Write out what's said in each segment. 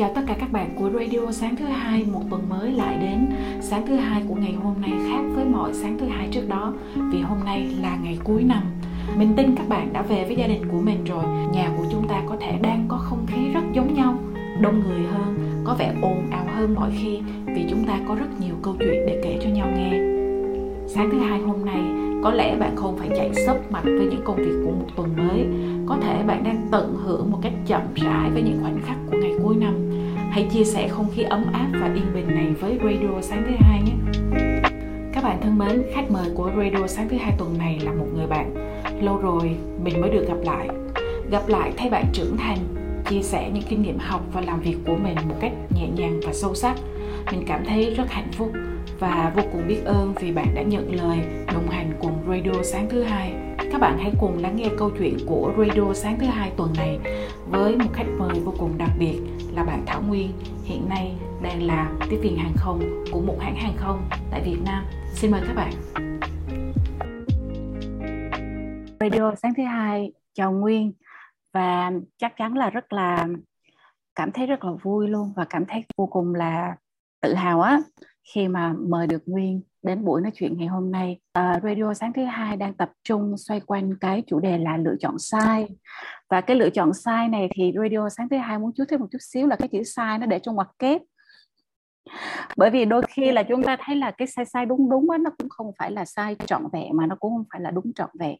Chào tất cả các bạn của Radio sáng thứ hai một tuần mới lại đến. Sáng thứ hai của ngày hôm nay khác với mọi sáng thứ hai trước đó vì hôm nay là ngày cuối năm. Mình tin các bạn đã về với gia đình của mình rồi. Nhà của chúng ta có thể đang có không khí rất giống nhau, đông người hơn, có vẻ ồn ào hơn mọi khi vì chúng ta có rất nhiều câu chuyện để kể cho nhau nghe. Sáng thứ hai hôm nay, có lẽ bạn không phải chạy sấp mặt với những công việc của một tuần mới có thể bạn đang tận hưởng một cách chậm rãi với những khoảnh khắc của ngày cuối năm hãy chia sẻ không khí ấm áp và yên bình này với radio sáng thứ hai nhé. Các bạn thân mến, khách mời của radio sáng thứ hai tuần này là một người bạn. Lâu rồi, mình mới được gặp lại. Gặp lại thấy bạn trưởng thành, chia sẻ những kinh nghiệm học và làm việc của mình một cách nhẹ nhàng và sâu sắc. Mình cảm thấy rất hạnh phúc và vô cùng biết ơn vì bạn đã nhận lời đồng hành cùng radio sáng thứ hai. Các bạn hãy cùng lắng nghe câu chuyện của Radio sáng thứ hai tuần này với một khách mời vô cùng đặc biệt là bạn Thảo Nguyên, hiện nay đang là tiếp viên hàng không của một hãng hàng không tại Việt Nam. Xin mời các bạn. Radio sáng thứ hai chào Nguyên và chắc chắn là rất là cảm thấy rất là vui luôn và cảm thấy vô cùng là tự hào á khi mà mời được Nguyên đến buổi nói chuyện ngày hôm nay. À, Radio sáng thứ hai đang tập trung xoay quanh cái chủ đề là lựa chọn sai. Và cái lựa chọn sai này thì Radio sáng thứ hai muốn chú thêm một chút xíu là cái chữ sai nó để trong ngoặc kép. Bởi vì đôi khi là chúng ta thấy là cái sai sai đúng đúng á, nó cũng không phải là sai trọn vẹn mà nó cũng không phải là đúng trọn vẹn.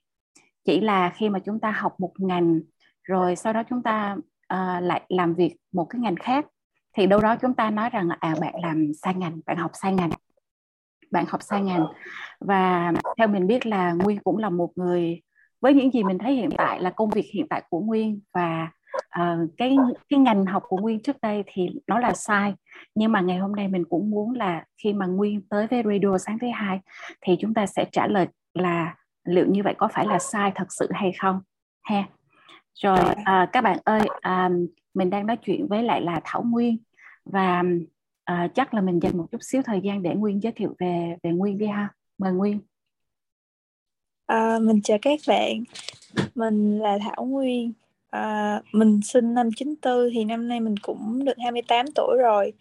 Chỉ là khi mà chúng ta học một ngành rồi sau đó chúng ta uh, lại làm việc một cái ngành khác thì đâu đó chúng ta nói rằng là à bạn làm sai ngành bạn học sai ngành bạn học sai ngành. Và theo mình biết là nguyên cũng là một người với những gì mình thấy hiện tại là công việc hiện tại của nguyên và uh, cái cái ngành học của nguyên trước đây thì nó là sai. Nhưng mà ngày hôm nay mình cũng muốn là khi mà nguyên tới với radio sáng thứ hai thì chúng ta sẽ trả lời là liệu như vậy có phải là sai thật sự hay không ha? Rồi uh, các bạn ơi uh, mình đang nói chuyện với lại là Thảo Nguyên. Và à, chắc là mình dành một chút xíu thời gian để Nguyên giới thiệu về về Nguyên đi ha. Mời Nguyên. À, mình chào các bạn. Mình là Thảo Nguyên. À, mình sinh năm 94 thì năm nay mình cũng được 28 tuổi rồi.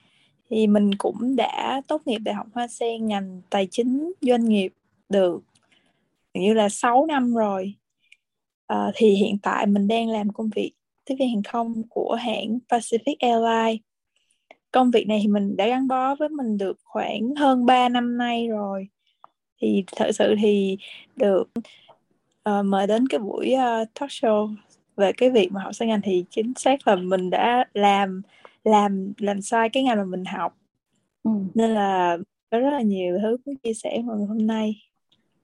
Thì mình cũng đã tốt nghiệp đại học Hoa Sen ngành tài chính doanh nghiệp được như là 6 năm rồi. À, thì hiện tại mình đang làm công việc tiếp viên hàng không của hãng Pacific Airlines công việc này thì mình đã gắn bó với mình được khoảng hơn 3 năm nay rồi. Thì thật sự thì được uh, mời đến cái buổi uh, talk show về cái việc mà học sai ngành thì chính xác là mình đã làm làm làm sai cái ngành mà mình học. Ừ. nên là có rất là nhiều thứ muốn chia sẻ mọi người hôm nay.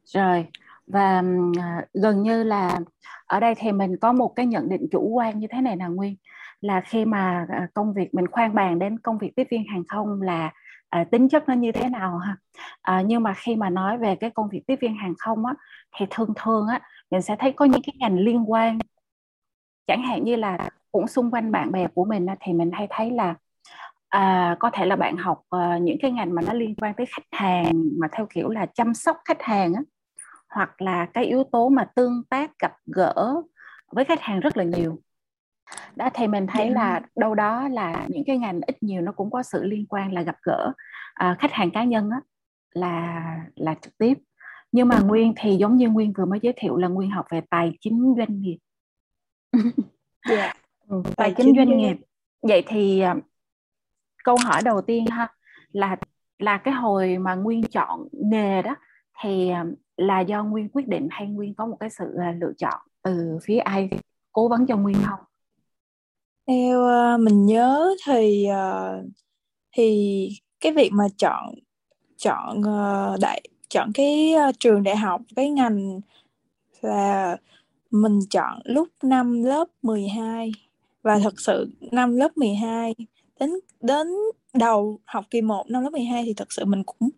Rồi và uh, gần như là ở đây thì mình có một cái nhận định chủ quan như thế này là nguyên là khi mà à, công việc mình khoan bàn đến công việc tiếp viên hàng không là à, tính chất nó như thế nào ha? À, nhưng mà khi mà nói về cái công việc tiếp viên hàng không á thì thường thường á mình sẽ thấy có những cái ngành liên quan. Chẳng hạn như là cũng xung quanh bạn bè của mình á, thì mình hay thấy là à, có thể là bạn học à, những cái ngành mà nó liên quan tới khách hàng mà theo kiểu là chăm sóc khách hàng á hoặc là cái yếu tố mà tương tác gặp gỡ với khách hàng rất là nhiều đó thì mình thấy là đâu đó là những cái ngành ít nhiều nó cũng có sự liên quan là gặp gỡ à, khách hàng cá nhân á là là trực tiếp. Nhưng mà nguyên thì giống như nguyên vừa mới giới thiệu là nguyên học về tài chính doanh nghiệp. Yeah. Dạ. ừ, tài, tài chính doanh nghiệp. Vậy thì à, câu hỏi đầu tiên ha là là cái hồi mà nguyên chọn nghề đó thì à, là do nguyên quyết định hay nguyên có một cái sự à, lựa chọn từ phía ai? Cố vấn cho nguyên không theo uh, mình nhớ thì uh, thì cái việc mà chọn chọn uh, đại chọn cái uh, trường đại học cái ngành là mình chọn lúc năm lớp 12 và thật sự năm lớp 12 đến đến đầu học kỳ 1 năm lớp 12 thì thật sự mình cũng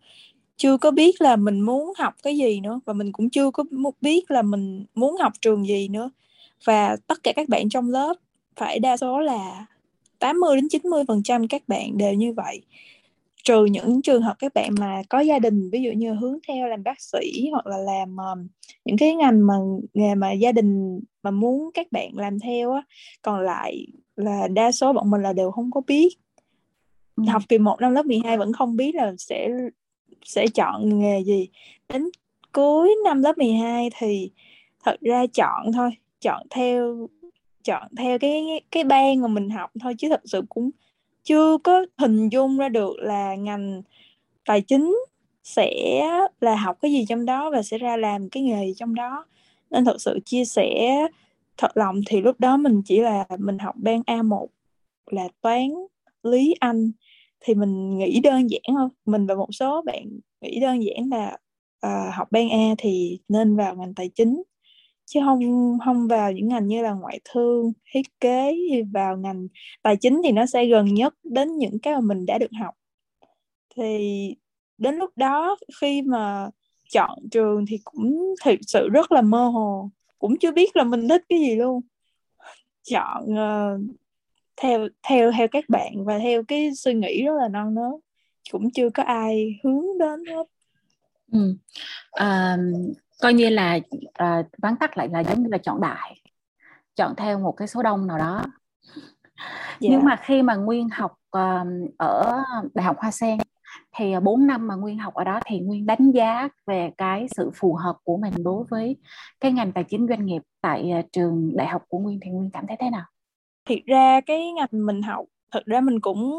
chưa có biết là mình muốn học cái gì nữa. Và mình cũng chưa có biết là mình muốn học trường gì nữa. Và tất cả các bạn trong lớp phải đa số là 80 đến 90 phần trăm các bạn đều như vậy. Trừ những trường hợp các bạn mà có gia đình ví dụ như hướng theo làm bác sĩ hoặc là làm um, những cái ngành mà nghề mà gia đình mà muốn các bạn làm theo á còn lại là đa số bọn mình là đều không có biết. Ừ. học kỳ 1 năm lớp 12 vẫn không biết là sẽ sẽ chọn nghề gì. Đến cuối năm lớp 12 thì thật ra chọn thôi chọn theo chọn theo cái cái ban mà mình học thôi chứ thật sự cũng chưa có hình dung ra được là ngành tài chính sẽ là học cái gì trong đó và sẽ ra làm cái nghề gì trong đó. Nên thật sự chia sẻ thật lòng thì lúc đó mình chỉ là mình học ban A1 là toán lý anh. Thì mình nghĩ đơn giản thôi mình và một số bạn nghĩ đơn giản là à, học ban A thì nên vào ngành tài chính chứ không không vào những ngành như là ngoại thương thiết kế vào ngành tài chính thì nó sẽ gần nhất đến những cái mà mình đã được học. Thì đến lúc đó khi mà chọn trường thì cũng thực sự rất là mơ hồ cũng chưa biết là mình thích cái gì luôn. Chọn uh, theo theo theo các bạn và theo cái suy nghĩ rất là non nớt cũng chưa có ai hướng đến hết. Ừ. à, coi như là à, vắn tắt lại là giống như là chọn đại chọn theo một cái số đông nào đó yeah. Dạ. nhưng mà khi mà nguyên học uh, ở đại học hoa sen thì 4 năm mà nguyên học ở đó thì nguyên đánh giá về cái sự phù hợp của mình đối với cái ngành tài chính doanh nghiệp tại trường đại học của nguyên thì nguyên cảm thấy thế nào thiệt ra cái ngành mình học thật ra mình cũng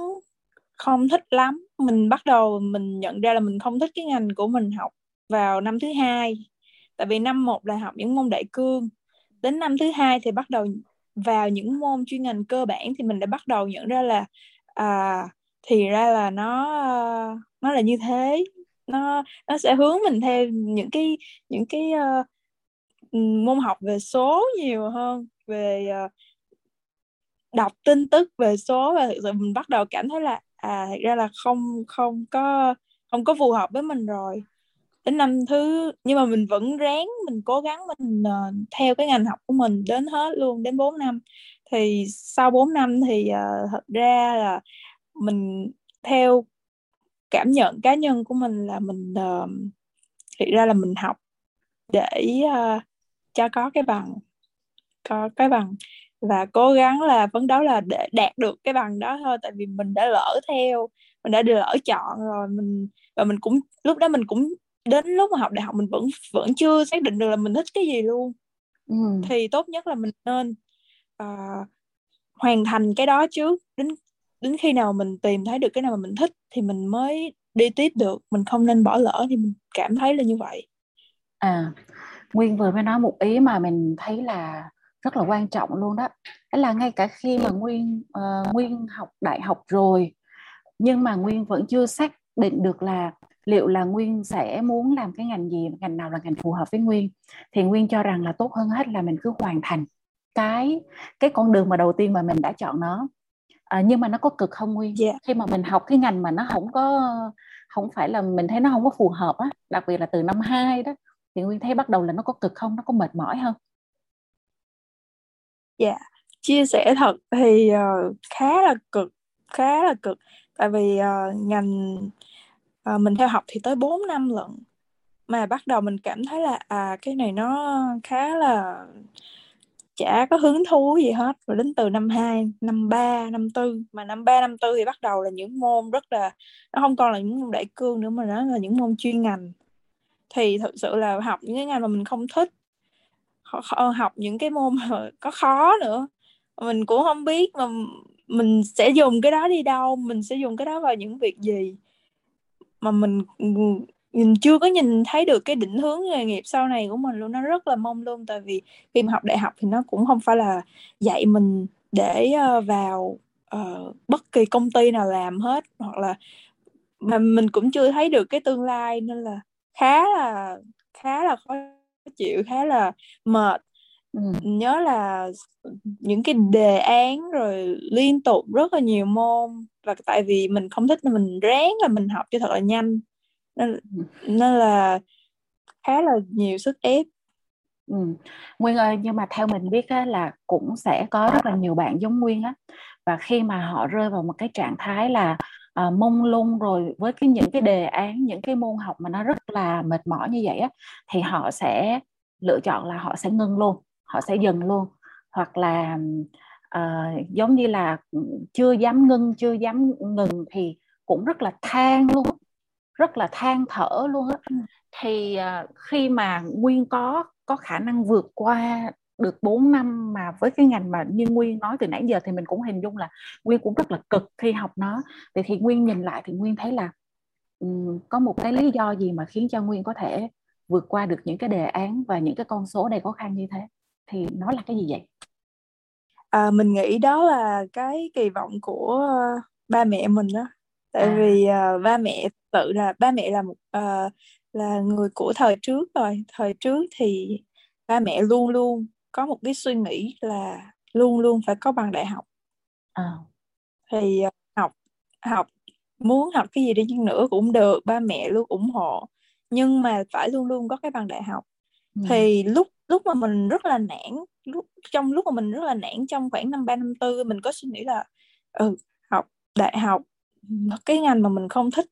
không thích lắm mình bắt đầu mình nhận ra là mình không thích cái ngành của mình học vào năm thứ hai tại vì năm một là học những môn đại cương. Đến năm thứ hai thì bắt đầu vào những môn chuyên ngành cơ bản thì mình đã bắt đầu nhận ra là à thì ra là nó nó là như thế. Nó nó sẽ hướng mình theo những cái những cái uh, môn học về số nhiều hơn về uh, đọc tin tức về số và rồi mình bắt đầu cảm thấy là à thật ra là không không có không có phù hợp với mình rồi đến năm thứ nhưng mà mình vẫn ráng mình cố gắng mình uh, theo cái ngành học của mình đến hết luôn đến 4 năm. Thì sau 4 năm thì uh, thật ra là mình theo cảm nhận cá nhân của mình là mình ờ, uh, thì ra là mình học để uh, cho có cái bằng có cái bằng. Và cố gắng là phấn đấu là để đạt được cái bằng đó thôi tại vì mình đã lỡ theo mình đã lỡ chọn rồi mình và mình cũng lúc đó mình cũng đến lúc mà học đại học mình vẫn vẫn chưa xác định được là mình thích cái gì luôn. Ừ. thì tốt nhất là mình nên uh, hoàn thành cái đó trước. Đến đến khi nào mình tìm thấy được cái nào mà mình thích thì mình mới đi tiếp được. Mình không nên bỏ lỡ thì mình cảm thấy là như vậy. À nguyên vừa mới nói một ý mà mình thấy là rất là quan trọng luôn đó. Đó là ngay cả khi mà nguyên uh, nguyên học đại học rồi nhưng mà nguyên vẫn chưa xác định được là liệu là nguyên sẽ muốn làm cái ngành gì ngành nào là ngành phù hợp với nguyên thì nguyên cho rằng là tốt hơn hết là mình cứ hoàn thành cái cái con đường mà đầu tiên mà mình đã chọn nó à, nhưng mà nó có cực không nguyên yeah. Dạ. khi mà mình học cái ngành mà nó không có không phải là mình thấy nó không có phù hợp á đặc biệt là từ năm 2 đó thì nguyên thấy bắt đầu là nó có cực không nó có mệt mỏi không dạ yeah. chia sẻ thật thì uh, khá là cực khá là cực tại vì uh, ngành à, mình theo học thì tới 4 năm lận. Mà bắt đầu mình cảm thấy là à cái này nó khá là chả có hứng thú gì hết. Rồi đến từ năm 2, năm 3, năm 4 mà năm 3, năm 4 thì bắt đầu là những môn rất là nó không còn là những môn đại cương nữa mà nó là những môn chuyên ngành. Thì thực sự là học những cái ngành mà mình không thích học những cái môn mà có khó nữa. Mình cũng không biết mà mình sẽ dùng cái đó đi đâu mình sẽ dùng cái đó vào những việc gì mà mình mình chưa có nhìn thấy được cái định hướng nghề nghiệp sau này của mình luôn. Nó rất là mong luôn tại vì khi mà học đại học thì nó cũng không phải là dạy mình để ờ, vào uh, bất kỳ công ty nào làm hết hoặc là mà mình cũng chưa thấy được cái tương lai nên là khá là khá là khó chịu khá là mệt ừ. nhớ là những cái đề án rồi liên tục rất là nhiều môn và tại vì mình không thích nên mình ráng là mình học cho thật là nhanh. Nên, nên là khá là nhiều sức ép. Ừ. Nguyên ơi nhưng mà theo mình biết á, là cũng sẽ có rất là nhiều bạn giống Nguyên á. Và khi mà họ rơi vào một cái trạng thái là uh, mông lung rồi với cái những cái đề án những cái môn học mà nó rất là mệt mỏi như vậy á thì họ sẽ lựa chọn là họ sẽ ngưng luôn họ sẽ dừng luôn. Hoặc là uh, giống như là chưa dám ngưng chưa dám ngừng thì cũng rất là than luôn rất là than thở luôn á. Ừ. thì uh, khi mà nguyên có có khả năng vượt qua được 4 năm mà với cái ngành mà như Nguyên nói từ nãy giờ thì mình cũng hình dung là Nguyên cũng rất là cực khi học nó. Vậy thì Nguyên nhìn lại thì Nguyên thấy là um, có một cái lý do gì mà khiến cho Nguyên có thể vượt qua được những cái đề án và những cái con số đầy khó khăn như thế thì nó là cái gì vậy? À, mình nghĩ đó là cái kỳ vọng của uh, ba mẹ mình đó tại à. vì uh, ba mẹ tự là ba mẹ là một uh, là người của thời trước rồi thời trước thì ba mẹ luôn luôn có một cái suy nghĩ là luôn luôn phải có bằng đại học à. thì uh, học học muốn học cái gì đi chăng nữa cũng được ba mẹ luôn ủng hộ nhưng mà phải luôn luôn có cái bằng đại học ừ. thì lúc lúc mà mình rất là nản, lúc, trong lúc mà mình rất là nản trong khoảng năm ba, năm tư, mình có suy nghĩ là ừ học đại học, cái ngành mà mình không thích,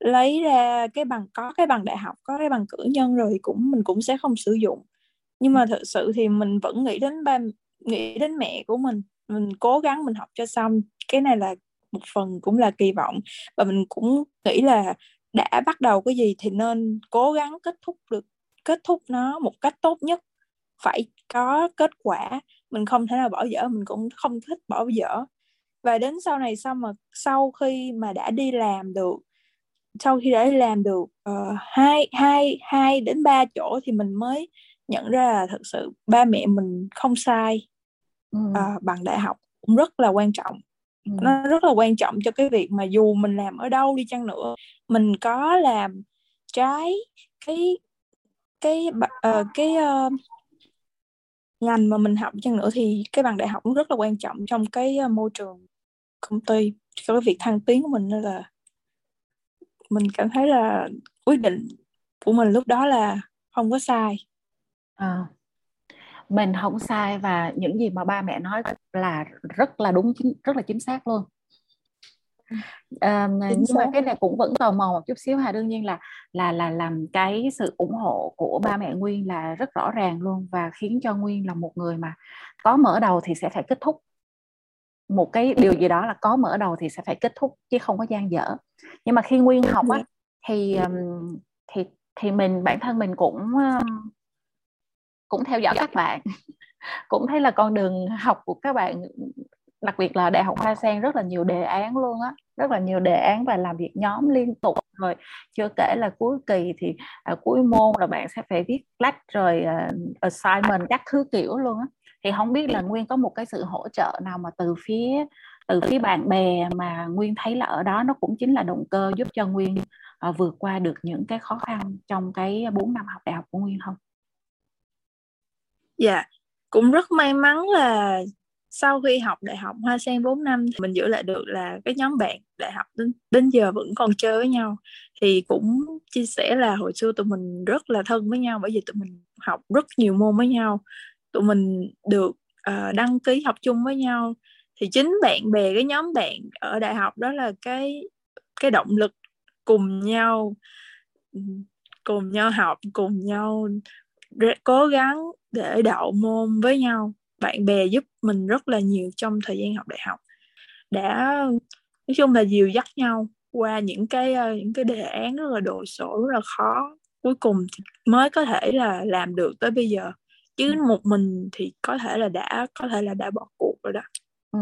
lấy ra cái bằng, có cái bằng đại học, có cái bằng cử nhân rồi cũng, mình cũng sẽ không sử dụng. Nhưng mà thực sự thì mình vẫn nghĩ đến ba, nghĩ đến mẹ của mình. Mình cố gắng mình học cho xong. Cái này là một phần cũng là kỳ vọng. Và mình cũng nghĩ là đã bắt đầu cái gì thì nên cố gắng kết thúc được, kết thúc nó một cách tốt nhất phải có kết quả mình không thể nào bỏ dở mình cũng không thích bỏ dở và đến sau này sau mà sau khi mà đã đi làm được sau khi đã đi làm được uh, hai hai hai đến ba chỗ thì mình mới nhận ra là thật sự ba mẹ mình không sai ừ. uh, bằng đại học cũng rất là quan trọng ừ. nó rất là quan trọng cho cái việc mà dù mình làm ở đâu đi chăng nữa mình có làm trái cái cái uh, cái uh, ngành mà mình học chăng nữa thì cái bằng đại học cũng rất là quan trọng trong cái ờ, môi trường công ty cho cái việc thăng tiến của mình nên là mình cảm thấy là quyết định của mình lúc đó là không có sai. À, mình không sai và những gì mà ba mẹ nói là rất là đúng rất là chính xác luôn à, nhưng xác. mà cái này cũng vẫn tò mò một chút xíu hà đương nhiên là là là làm cái sự ủng hộ của ba mẹ nguyên là rất rõ ràng luôn và khiến cho nguyên là một người mà có mở đầu thì sẽ phải kết thúc. Một cái điều gì đó là có mở đầu thì sẽ phải kết thúc chứ không có gian dở. Nhưng mà khi nguyên học á thì thì thì mình bản thân mình cũng cũng theo dõi các bạn. Cũng thấy là con đường học của các bạn đặc biệt là đại học hoa sen rất là nhiều đề án luôn á rất là nhiều đề án và làm việc nhóm liên tục. Rồi chưa kể là cuối kỳ thì à, cuối môn là bạn sẽ phải viết lách rồi à, assignment các thứ kiểu luôn á. Thì không biết là nguyên có một cái sự hỗ trợ nào mà từ phía từ phía bạn bè mà nguyên thấy là ở đó nó cũng chính là động cơ giúp cho nguyên uh, vượt qua được những cái khó khăn trong cái 4 năm học đại học của nguyên không? Dạ cũng rất may mắn là sau khi học đại học Hoa Sen 4 năm thì mình giữ lại được là cái nhóm bạn đại học đến, đến giờ vẫn còn chơi với nhau. Thì cũng chia sẻ là hồi xưa tụi mình rất là thân với nhau bởi vì tụi mình học rất nhiều môn với nhau. Tụi mình được uh, đăng ký học chung với nhau. Thì chính bạn bè cái nhóm bạn ở đại học đó là cái cái động lực cùng nhau cùng nhau học cùng nhau cố gắng để đậu môn với nhau bạn bè giúp mình rất là nhiều trong thời gian học đại học. Đã nói chung là dìu dắt nhau qua những cái ờ, những cái đề án rất là đồ sộ rất là khó. Cuối cùng mới có thể là làm được tới bây giờ. Chứ ừ. một mình thì có thể là đã có thể là đã bỏ cuộc rồi đó. Ừ.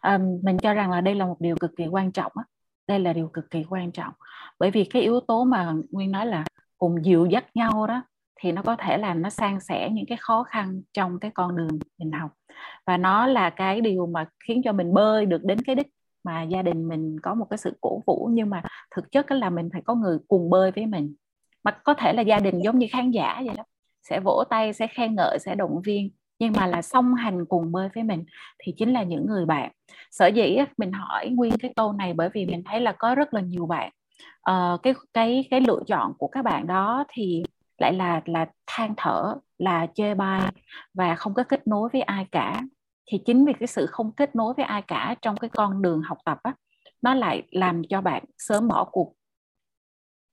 à, mình cho rằng là đây là một điều cực kỳ quan trọng á. Đây là điều cực kỳ quan trọng. Bởi vì cái yếu tố mà nguyên nói là cùng dìu dắt nhau đó thì nó có thể là nó san sẻ những cái khó khăn trong cái con đường mình học. Và nó là cái điều mà khiến cho mình bơi được đến cái đích mà gia đình mình có một cái sự cổ vũ nhưng mà thực chất là mình phải có người cùng bơi với mình. Mà có thể là gia đình giống như khán giả vậy đó sẽ vỗ tay sẽ khen ngợi sẽ động viên nhưng mà là song hành cùng bơi với mình thì chính là những người bạn. Sở dĩ mình hỏi nguyên cái câu này bởi vì mình thấy là có rất là nhiều bạn. Uh, cái cái cái lựa chọn của các bạn đó thì lại là là than thở, là chê bai và không có kết nối với ai cả. Thì chính vì cái sự không kết nối với ai cả trong cái con đường học tập á, nó lại làm cho bạn sớm bỏ cuộc.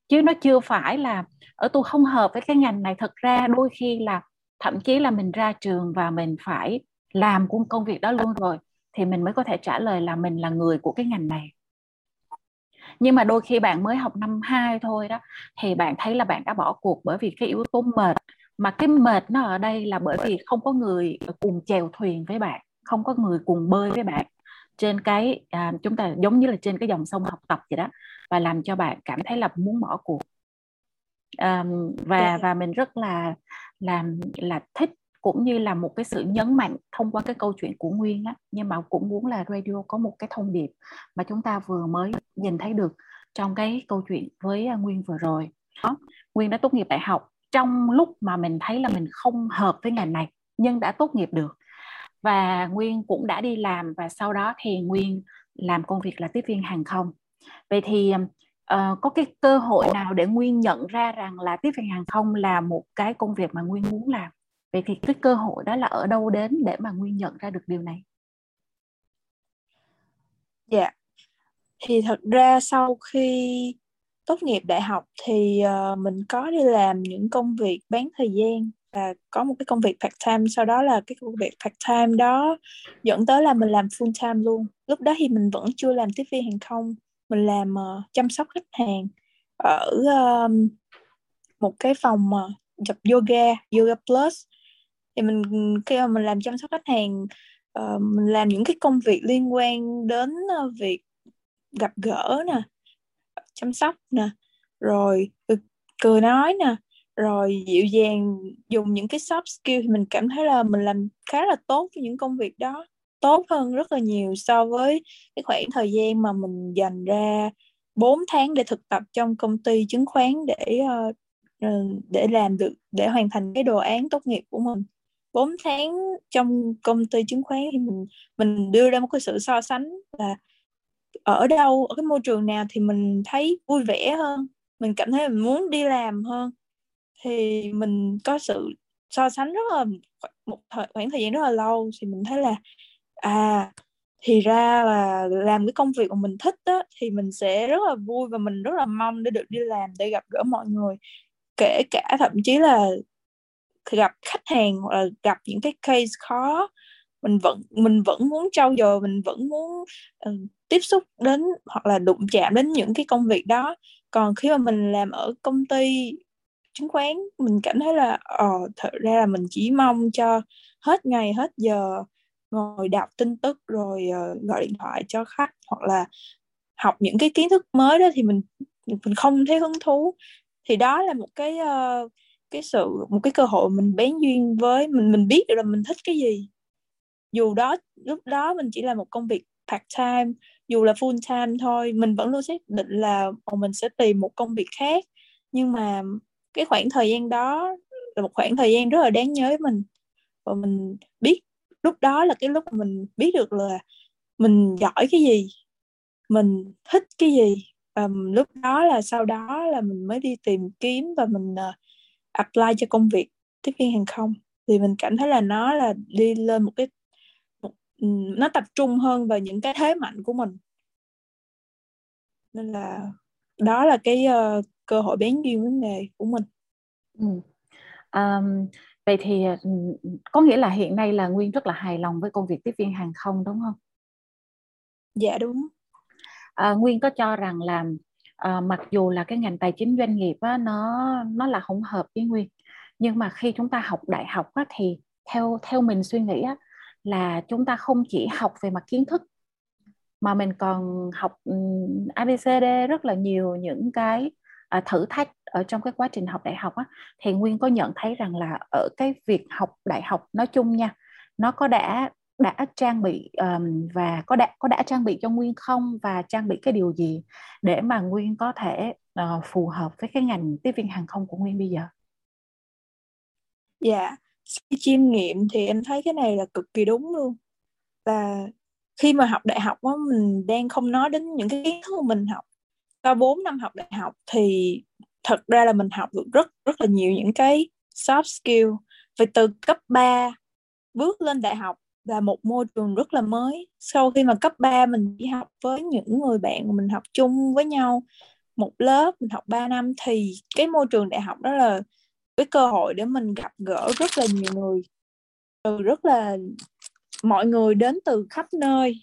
Chứ nó chưa phải là, ở tôi không hợp với cái ngành này. Thật ra đôi khi là thậm chí là mình ra trường và mình phải làm cũng công việc đó luôn rồi, thì mình mới có thể trả lời là mình là người của cái ngành này nhưng mà đôi khi bạn mới học năm 2 thôi đó thì bạn thấy là bạn đã bỏ cuộc bởi vì cái yếu tố mệt mà cái mệt nó ở đây là bởi vì không có người cùng chèo thuyền với bạn không có người cùng bơi với bạn trên cái à, chúng ta giống như là trên cái dòng sông học tập vậy đó và làm cho bạn cảm thấy là muốn bỏ cuộc à, và. Dạ. và mình rất là làm là thích cũng như là một cái sự nhấn mạnh thông qua cái câu chuyện của Nguyên á nhưng mà cũng muốn là radio có một cái thông điệp mà chúng ta vừa mới nhìn thấy được trong cái câu chuyện với à, Nguyên vừa rồi. Đó Nguyên đã tốt nghiệp đại học trong lúc mà mình thấy là mình không hợp với ngành này nhưng đã tốt nghiệp được. Và Nguyên cũng đã đi làm và sau đó thì Nguyên làm công việc là tiếp viên hàng không. Vậy thì uh, có cái cơ hội nào để Nguyên nhận ra rằng là tiếp viên hàng không là một cái công việc mà Nguyên muốn làm? Vậy thì cái cơ hội đó là ở đâu đến để mà Nguyên nhận ra được điều này? Dạ. yeah thì thật ra sau khi tốt nghiệp đại học thì uh, mình có đi làm những công việc bán thời gian và có một cái công việc part time. Sau đó là cái công việc part time đó dẫn tới là mình làm full time luôn. Lúc đó thì mình vẫn chưa làm tiếp viên hàng không. Mình làm uh, chăm sóc khách hàng ở uh, một cái phòng uh, tập yoga yoga plus. Thì mình khi mà mình làm chăm sóc khách hàng uh, mình làm những cái công việc liên quan đến uh, việc gặp gỡ nè, chăm sóc nè, rồi ừ, cười nói nè, rồi dịu dàng dùng những cái soft skill thì mình cảm thấy là mình làm khá là tốt với những công việc đó. Tốt hơn rất là nhiều so với cái khoảng thời gian mà mình dành ra 4 tháng để thực tập trong công ty chứng khoán để ờ, ờ, để làm được, để hoàn thành cái đồ án tốt nghiệp của mình. 4 tháng trong công ty chứng khoán thì mình mình đưa ra một cái sự so sánh là ở đâu ở cái môi trường nào thì mình thấy vui vẻ hơn mình cảm thấy mình muốn đi làm hơn. Thì mình có sự so sánh rất là một thời, khoảng thời gian rất là lâu thì mình thấy là à thì ra là làm cái công việc mà mình thích đó thì mình sẽ rất là vui và mình rất là mong để được đi làm để gặp gỡ mọi người. Kể cả thậm chí là gặp khách hàng hoặc là gặp những cái case khó mình vẫn mình vẫn muốn trau dồi mình vẫn muốn uh, tiếp xúc đến hoặc là đụng chạm đến những cái công việc đó. Còn khi mà mình làm ở công ty chứng khoán mình cảm thấy là ờ thật ra là mình chỉ mong cho hết ngày hết giờ ngồi đọc tin tức rồi uh, gọi điện thoại cho khách hoặc là học những cái kiến thức mới đó thì mình mình không thấy hứng thú. Thì đó là một cái uh, cái sự một cái cơ hội mình bén duyên với mình mình biết được là mình thích cái gì. Dù đó lúc đó mình chỉ là một công việc part time dù là full time thôi mình vẫn luôn xác định là ờ, mình sẽ tìm một công việc khác. Nhưng mà cái khoảng thời gian đó là một khoảng thời gian rất là đáng nhớ với mình. Và mình biết lúc đó là cái lúc mình biết được là mình giỏi cái gì mình thích cái gì. Và lúc đó là sau đó là mình mới đi tìm kiếm và mình uh, apply cho công việc tiếp viên hàng không. Thì mình cảm thấy là nó là đi lên một cái nó tập trung hơn vào những cái thế mạnh của mình. Nên là đó là cái uh, cơ hội bén duyên với nghề của mình. Ừ. um, vậy thì có nghĩa là hiện nay là nguyên rất là hài lòng với công việc tiếp viên hàng không đúng không? Dạ đúng. À, nguyên có cho rằng là à, mặc dù là cái ngành tài chính doanh nghiệp á, nó nó là không hợp với nguyên nhưng mà khi chúng ta học đại học á, thì theo theo mình suy nghĩ á, là chúng ta không chỉ học về mặt kiến thức mà mình còn học ABCD rất là nhiều những cái à, thử thách ở trong cái quá trình học đại học á thì Nguyên có nhận thấy rằng là ở cái việc học đại học nói chung nha nó có đã đã trang bị um, và có đã có đã trang bị cho Nguyên không và trang bị cái điều gì để mà Nguyên có thể uh, phù hợp với cái ngành tiếp viên hàng không của Nguyên bây giờ? Dạ, yeah chiêm nghiệm thì em thấy cái này là cực kỳ đúng luôn. Và khi mà học đại học á, mình đang không nói đến những cái kiến thức mà mình học. Sau 4 năm học đại học thì thật ra là mình học được rất rất là nhiều những cái soft skill. Vì từ cấp 3 bước lên đại học là một môi trường rất là mới. Sau khi mà cấp 3 mình đi học với những người bạn mà mình học chung với nhau, một lớp, mình học 3 năm thì cái môi trường đại học đó là cái cơ hội để mình gặp gỡ rất là nhiều người. Từ rất là mọi người đến từ khắp nơi.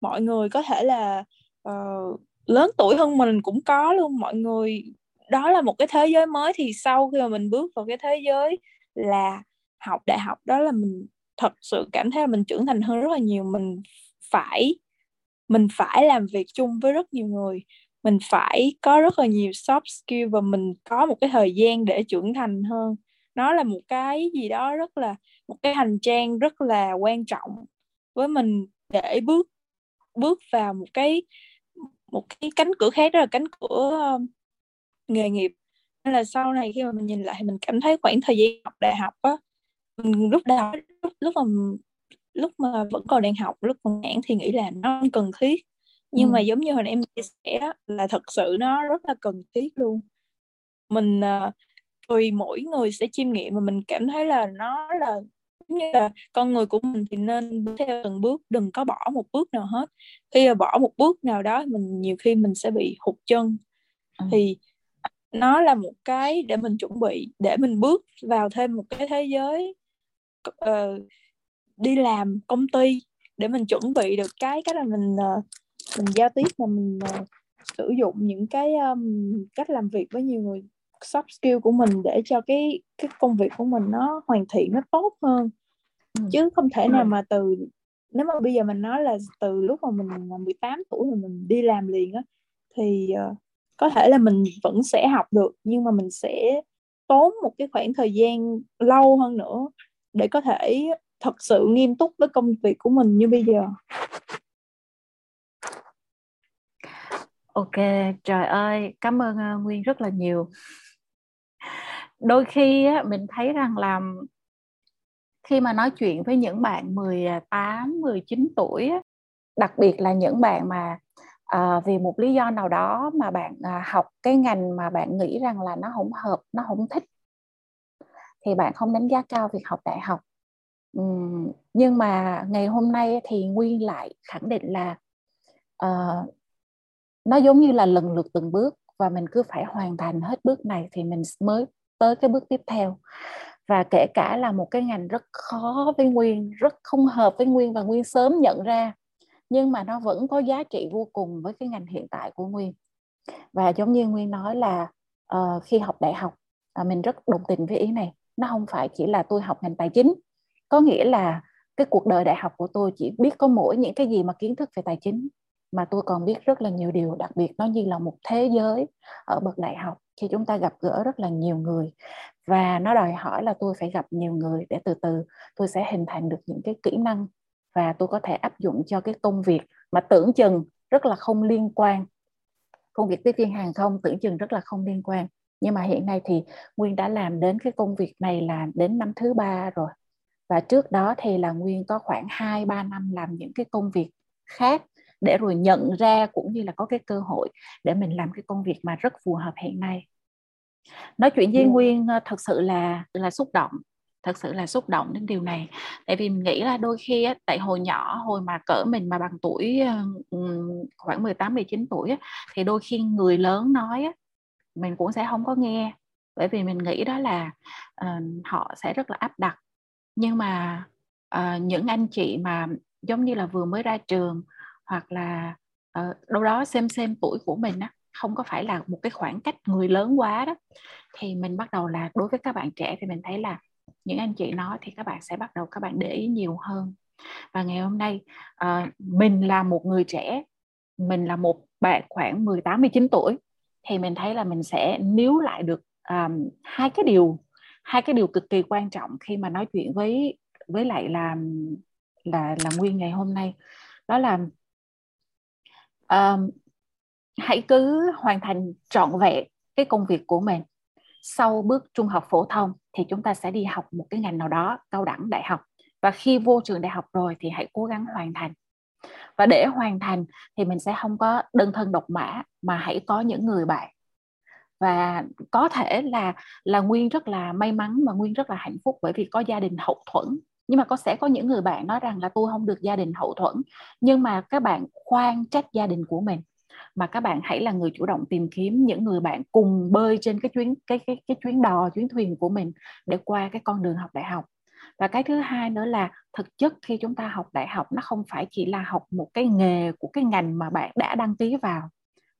Mọi người có thể là uh, lớn tuổi hơn mình cũng có luôn. Mọi người đó là một cái thế giới mới thì sau khi mà mình bước vào cái thế giới là học đại học đó là mình thật sự cảm thấy là mình trưởng thành hơn rất là nhiều. Mình phải mình phải làm việc chung với rất nhiều người mình phải có rất là nhiều soft skill và mình có một cái thời gian để trưởng thành hơn. Nó là một cái gì đó rất là, một cái hành trang rất là quan trọng với mình để bước bước vào một cái một cái cánh cửa khác, đó là cánh cửa nghề nghiệp. Nên là sau này khi mà mình nhìn lại mình cảm thấy khoảng thời gian học đại học á lúc đó, lúc lúc mà lúc mà vẫn còn đang học, lúc còn nản thì nghĩ là nó cần thiết nhưng ừ. mà giống như hồi nãy em chia sẻ là thật sự nó rất là cần thiết luôn mình uh, tùy mỗi người sẽ chiêm nghiệm mà mình cảm thấy là nó là như là con người của mình thì nên bước theo từng bước đừng có bỏ một bước nào hết khi mà bỏ một bước nào đó mình nhiều khi mình sẽ bị hụt chân ừ. thì nó là một cái để mình chuẩn bị để mình bước vào thêm một cái thế giới uh, đi làm công ty để mình chuẩn bị được cái cái là mình uh, mình giao tiếp mà mình uh, sử dụng những cái um, cách làm việc với nhiều người soft skill của mình để cho cái cái công việc của mình nó hoàn thiện nó tốt hơn. Ừ. chứ không thể nào mà từ nếu mà bây giờ mình nói là từ lúc mà mình 18 tuổi mà mình đi làm liền á thì uh, có thể là mình vẫn sẽ học được nhưng mà mình sẽ tốn một cái khoảng thời gian lâu hơn nữa để có thể thật sự nghiêm túc với công việc của mình như bây giờ ok trời ơi cảm ơn uh, nguyên rất là nhiều. Đôi khi á, mình thấy rằng là khi mà nói chuyện với những bạn 18, 19 à, tuổi á, đặc biệt là những bạn mà à, vì một lý do nào đó mà bạn à, học cái ngành mà bạn nghĩ rằng là nó không hợp nó không thích thì bạn không đánh giá cao việc học đại học. Uhm, nhưng mà ngày hôm nay thì nguyên lại khẳng định là uh, nó giống như là lần lượt từng bước và mình cứ phải hoàn thành hết bước này thì mình mới tới cái bước tiếp theo. Và kể cả là một cái ngành rất khó với nguyên rất không hợp với nguyên và nguyên sớm nhận ra nhưng mà nó vẫn có giá trị vô cùng với cái ngành hiện tại của nguyên. Và giống như nguyên nói là uh, khi học đại học uh, mình rất đồng tình với ý này. Nó không phải chỉ là tôi học ngành tài chính. Có nghĩa là cái cuộc đời đại học của tôi chỉ biết có mỗi những cái gì mà kiến thức về tài chính mà tôi còn biết rất là nhiều điều, đặc biệt nó như là một thế giới ở bậc đại học, khi chúng ta gặp gỡ rất là nhiều người. Và nó đòi hỏi là tôi phải gặp nhiều người để từ từ tôi sẽ hình thành được những cái kỹ năng và tôi có thể áp dụng cho cái công việc mà tưởng chừng rất là không liên quan. Công việc tiếp viên hàng không tưởng chừng rất là không liên quan. Nhưng mà hiện nay thì nguyên đã làm đến cái công việc này là đến năm thứ ba rồi. Và trước đó thì là nguyên có khoảng 2 3 năm làm những cái công việc khác để rồi nhận ra cũng như là có cái cơ hội để mình làm cái công việc mà rất phù hợp hiện nay. Nói chuyện với nguyên ờ, thật sự là là xúc động thật sự là xúc động đến điều này. Tại vì mình nghĩ là đôi khi á, tại hồi nhỏ hồi mà cỡ mình mà bằng tuổi khoảng 18 19 tuổi á, thì đôi khi người lớn nói á, mình cũng sẽ không có nghe. Bởi vì mình nghĩ đó là uh, họ sẽ rất là áp đặt. Nhưng mà uh, những anh chị mà giống như là vừa mới ra trường hoặc là uh, đâu đó xem xem tuổi của mình á không có phải là một cái khoảng cách người lớn quá đó thì mình bắt đầu là đối với các bạn trẻ thì mình thấy là những anh chị nói thì các bạn sẽ bắt đầu các bạn để ý nhiều hơn. Và ngày hôm nay uh, mình là một người trẻ mình là một bạn khoảng 18 19 tuổi thì mình thấy là mình sẽ níu lại được um, hai cái điều hai cái điều cực kỳ quan trọng khi mà nói chuyện với với lại là là là nguyên ngày hôm nay. Đó là um, hãy cứ hoàn thành trọn vẹn cái công việc của mình sau bước trung học phổ thông thì chúng ta sẽ đi học một cái ngành nào đó cao đẳng đại học. Và khi vô trường đại học rồi thì hãy cố gắng hoàn thành. Và để hoàn thành thì mình sẽ không có đơn thân độc mã mà hãy có những người bạn. Và có thể là là nguyên rất là may mắn mà nguyên rất là hạnh phúc bởi vì có gia đình hậu thuẫn nhưng mà có sẽ có những người bạn nói rằng là tôi không được gia đình hậu thuẫn, nhưng mà các bạn khoan trách gia đình của mình. Mà các bạn hãy là người chủ động tìm kiếm những người bạn cùng bơi trên cái chuyến, cái cái cái chuyến đò, chuyến thuyền của mình để qua cái con đường học đại học. Và cái thứ hai nữa là thực chất khi chúng ta học đại học, nó không phải chỉ là học một cái nghề của cái ngành mà bạn đã đăng ký vào,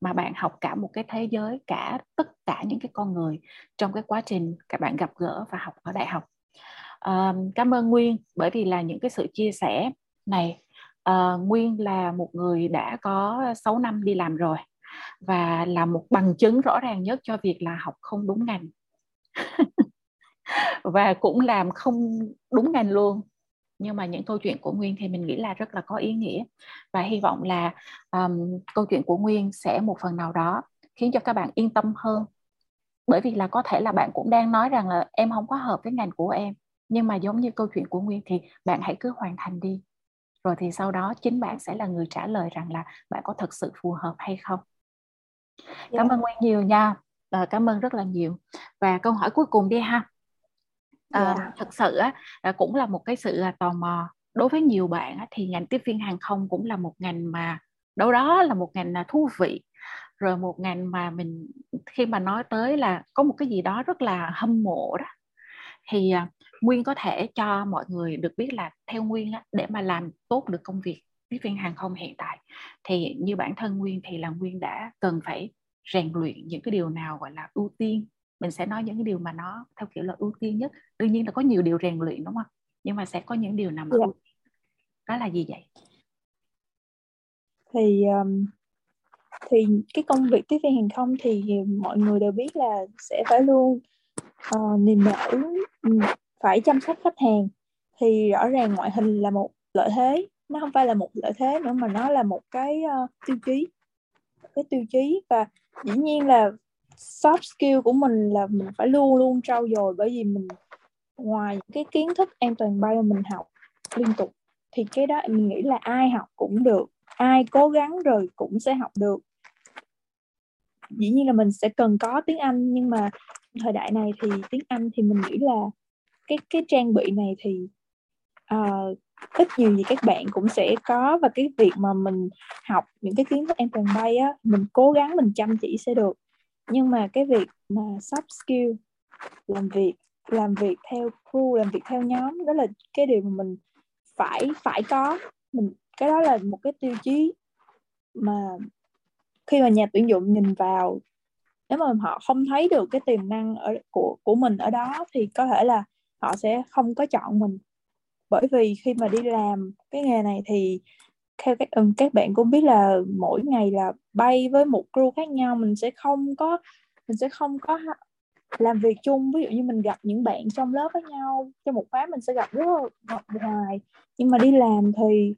mà bạn học cả một cái thế giới, cả tất cả những cái con người trong cái quá trình các bạn gặp gỡ và học ở đại học à, cảm ơn nguyên bởi vì là những cái sự chia sẻ này. À, nguyên là một người đã có 6 năm đi làm rồi và là một bằng chứng rõ ràng nhất cho việc là học không đúng ngành. Và cũng làm không đúng ngành luôn. Nhưng mà những câu chuyện của Nguyên thì mình nghĩ là rất là có ý nghĩa. Và hy vọng là um, câu chuyện của Nguyên sẽ một phần nào đó khiến cho các bạn yên tâm hơn. Bởi vì là có thể là bạn cũng đang nói rằng là em không có hợp với ngành của em nhưng mà giống như câu chuyện của Nguyên thì bạn hãy cứ hoàn thành đi. Rồi thì sau đó chính bạn sẽ là người trả lời rằng là bạn có thực sự phù hợp hay không. Cảm ơn Nguyên nhiều nha. À, cảm ơn rất là nhiều. Và câu hỏi cuối cùng đi ha. À, yeah. thực sự á, à, cũng là một cái sự à, tò mò. Đối với nhiều bạn á, thì ngành tiếp viên hàng không cũng là một ngành mà đâu đó là một ngành là thú vị. Rồi một ngành mà mình khi mà nói tới là có một cái gì đó rất là hâm mộ đó thì uh, nguyên có thể cho mọi người được biết là theo nguyên á, để mà làm tốt được công việc tiếp viên hàng không hiện tại thì như bản thân nguyên thì là nguyên đã cần phải rèn luyện những cái điều nào gọi là ưu tiên mình sẽ nói những cái điều mà nó theo kiểu là ưu tiên nhất đương nhiên là có nhiều điều rèn luyện đúng không nhưng mà sẽ có những điều nào mà yeah. Dạ. đó là gì vậy thì um, thì cái công việc tiếp viên hàng không thì mọi người đều biết là sẽ phải luôn uh, niềm nở ừ, phải chăm sóc khách hàng thì rõ ràng ngoại hình là một lợi thế. Nó không phải là một lợi thế nữa mà nó là một cái uh, tiêu chí cái tiêu chí. Và dĩ nhiên là soft skill của mình là mình phải luôn luôn trau dồi bởi vì mình ngoài cái kiến thức an toàn bay mà mình học liên tục thì cái đó mình nghĩ là ai học cũng được ai cố gắng rồi cũng sẽ học được. Dĩ nhiên là mình sẽ cần có tiếng Anh nhưng mà thời đại này thì tiếng Anh thì mình nghĩ là cái cái trang bị này thì uh, ít nhiều gì các bạn cũng sẽ có. Và cái việc mà mình học những cái kiến thức an toàn bay á mình cố gắng mình chăm chỉ sẽ được. Nhưng mà cái việc mà soft skill làm việc làm việc theo crew làm việc theo nhóm đó là cái điều mà mình phải phải có. Mình cái đó là một cái tiêu chí mà khi mà nhà tuyển dụng nhìn vào nếu mà họ không thấy được cái tiềm năng ở của của mình ở đó thì có thể là họ sẽ không có chọn mình. Bởi vì khi mà đi làm cái nghề này thì theo các um, các bạn cũng biết là mỗi ngày là bay với một crew khác nhau mình sẽ không có mình sẽ không có làm việc chung. Ví dụ như mình gặp những bạn trong lớp với nhau trong một khóa mình sẽ gặp rất là hoài nhưng mà đi làm thì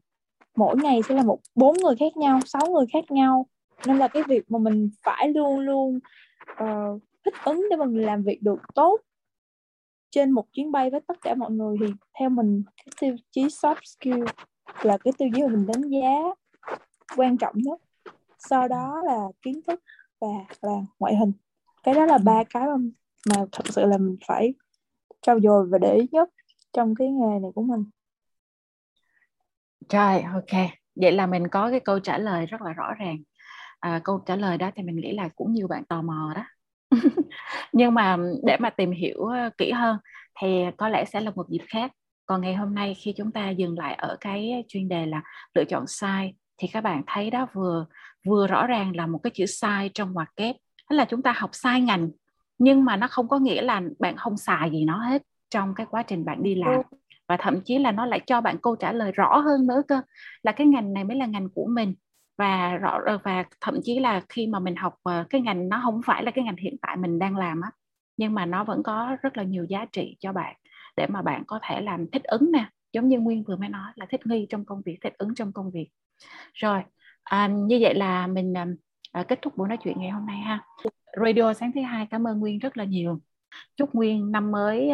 mỗi ngày sẽ là một bốn người khác nhau sáu người khác nhau nên là cái việc mà mình phải luôn luôn uh, thích ứng để mình làm việc được tốt trên một chuyến bay với tất cả mọi người thì theo mình cái tiêu chí soft skill là cái tiêu chí mà mình đánh giá quan trọng nhất. Sau đó là kiến thức và là ngoại hình. Cái đó là ba cái mà, mà thật sự là mình phải trau dồi và để ý nhất trong cái nghề này của mình. Rồi ok. Vậy là mình có cái câu trả lời rất là rõ ràng à, câu trả lời đó thì mình nghĩ là cũng nhiều bạn tò mò đó. Nhưng mà để mà tìm hiểu ờ, kỹ hơn thì có lẽ sẽ là một dịp khác. Còn ngày hôm nay khi chúng ta dừng lại ở cái chuyên đề là lựa chọn sai thì các bạn thấy đó vừa vừa rõ ràng là một cái chữ sai trong ngoặc kép. Đó là chúng ta học sai ngành nhưng mà nó không có nghĩa là bạn không xài gì nó hết trong cái quá trình bạn đi làm. Và thậm chí là nó lại cho bạn câu trả lời rõ hơn nữa cơ là cái ngành này mới là ngành của mình và rõ và thậm chí là khi mà mình học ờ, cái ngành nó không phải là cái ngành hiện tại mình đang làm á nhưng mà nó vẫn có rất là nhiều giá trị cho bạn để mà bạn có thể làm thích ứng nè. Giống như nguyên vừa mới nói là thích nghi trong công việc thích ứng trong công việc. Rồi à, như vậy là mình à, kết thúc buổi nói chuyện ngày hôm nay ha. Radio sáng thứ hai cảm ơn nguyên rất là nhiều. Chúc nguyên năm mới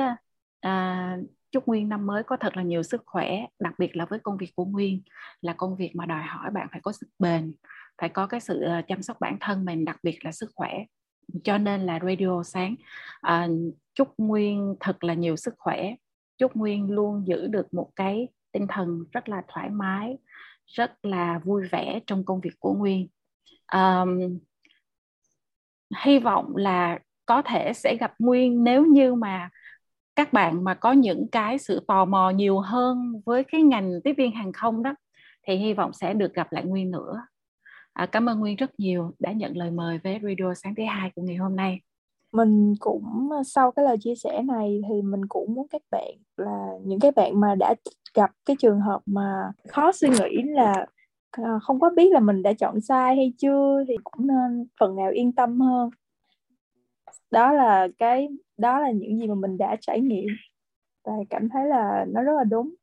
à, chúc nguyên năm mới có thật là nhiều sức khỏe đặc biệt là với công việc của nguyên là công việc mà đòi hỏi bạn phải có sức bền phải có cái sự ờ, chăm sóc bản thân mình đặc biệt là sức khỏe. Cho nên là radio sáng à, chúc nguyên thật là nhiều sức khỏe. Chúc nguyên luôn giữ được một cái tinh thần rất là thoải mái rất là vui vẻ trong công việc của nguyên. À, hy vọng là có thể sẽ gặp nguyên nếu như mà các bạn mà có những cái sự tò mò nhiều hơn với cái ngành tiếp viên hàng không đó thì hy vọng sẽ được gặp lại Nguyên nữa. À, cảm ơn Nguyên rất nhiều đã nhận lời mời với Radio sáng thứ hai của ngày hôm nay. Mình cũng à, sau cái lời chia sẻ này thì mình cũng muốn các bạn là những cái bạn mà đã gặp cái trường hợp mà khó suy nghĩ là à, không có biết là mình đã chọn sai hay chưa thì cũng nên phần nào yên tâm hơn đó là cái đó là những gì mà mình đã trải nghiệm và cảm thấy là nó rất là đúng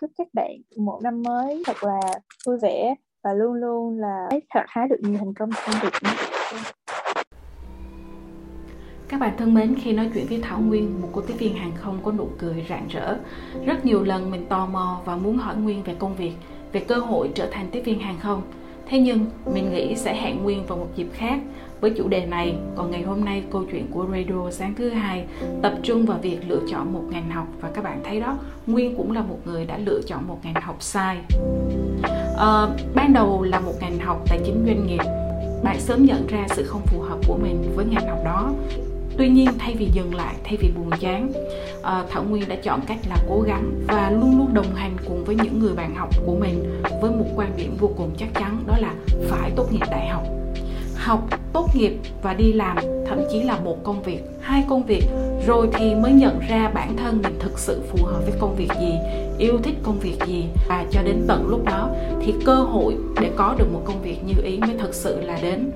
chúc các bạn một năm mới thật là vui vẻ và luôn luôn là gặt hái được nhiều thành công trong việc các bạn thân mến, khi nói chuyện với Thảo Nguyên, một cô tiếp viên hàng không có nụ cười rạng rỡ. Rất nhiều lần mình tò mò và muốn hỏi Nguyên về công việc, về cơ hội trở thành tiếp viên hàng không. Thế nhưng, mình nghĩ sẽ hẹn Nguyên vào một dịp khác với chủ đề này. Còn ngày hôm nay, câu chuyện của Radio sáng thứ hai tập trung vào việc lựa chọn một ngành học và các bạn thấy đó, Nguyên cũng là một người đã lựa chọn một ngành học sai. À, ban đầu là một ngành học tài chính doanh nghiệp bạn sớm nhận ra sự không phù hợp của mình với ngành học đó tuy nhiên thay vì dừng lại thay vì buồn chán ờ, thảo nguyên đã chọn cách là cố gắng và luôn luôn đồng hành cùng với những người bạn học của mình với một quan điểm vô cùng chắc chắn đó là phải tốt nghiệp đại học học tốt nghiệp và đi làm, thậm chí là một công việc, hai công việc, rồi thì mới nhận ra bản thân mình thực sự phù hợp với công việc gì, yêu thích công việc gì. Và cho đến tận lúc đó thì cơ hội để có được một công việc như ý mới thực sự là đến.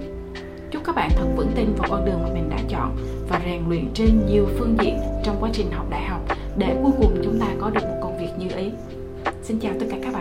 Chúc các bạn thật vững tin vào con đường mà mình đã chọn và rèn luyện trên nhiều phương diện trong quá trình học đại học để cuối cùng chúng ta có được một công việc như ý. Xin chào tất cả các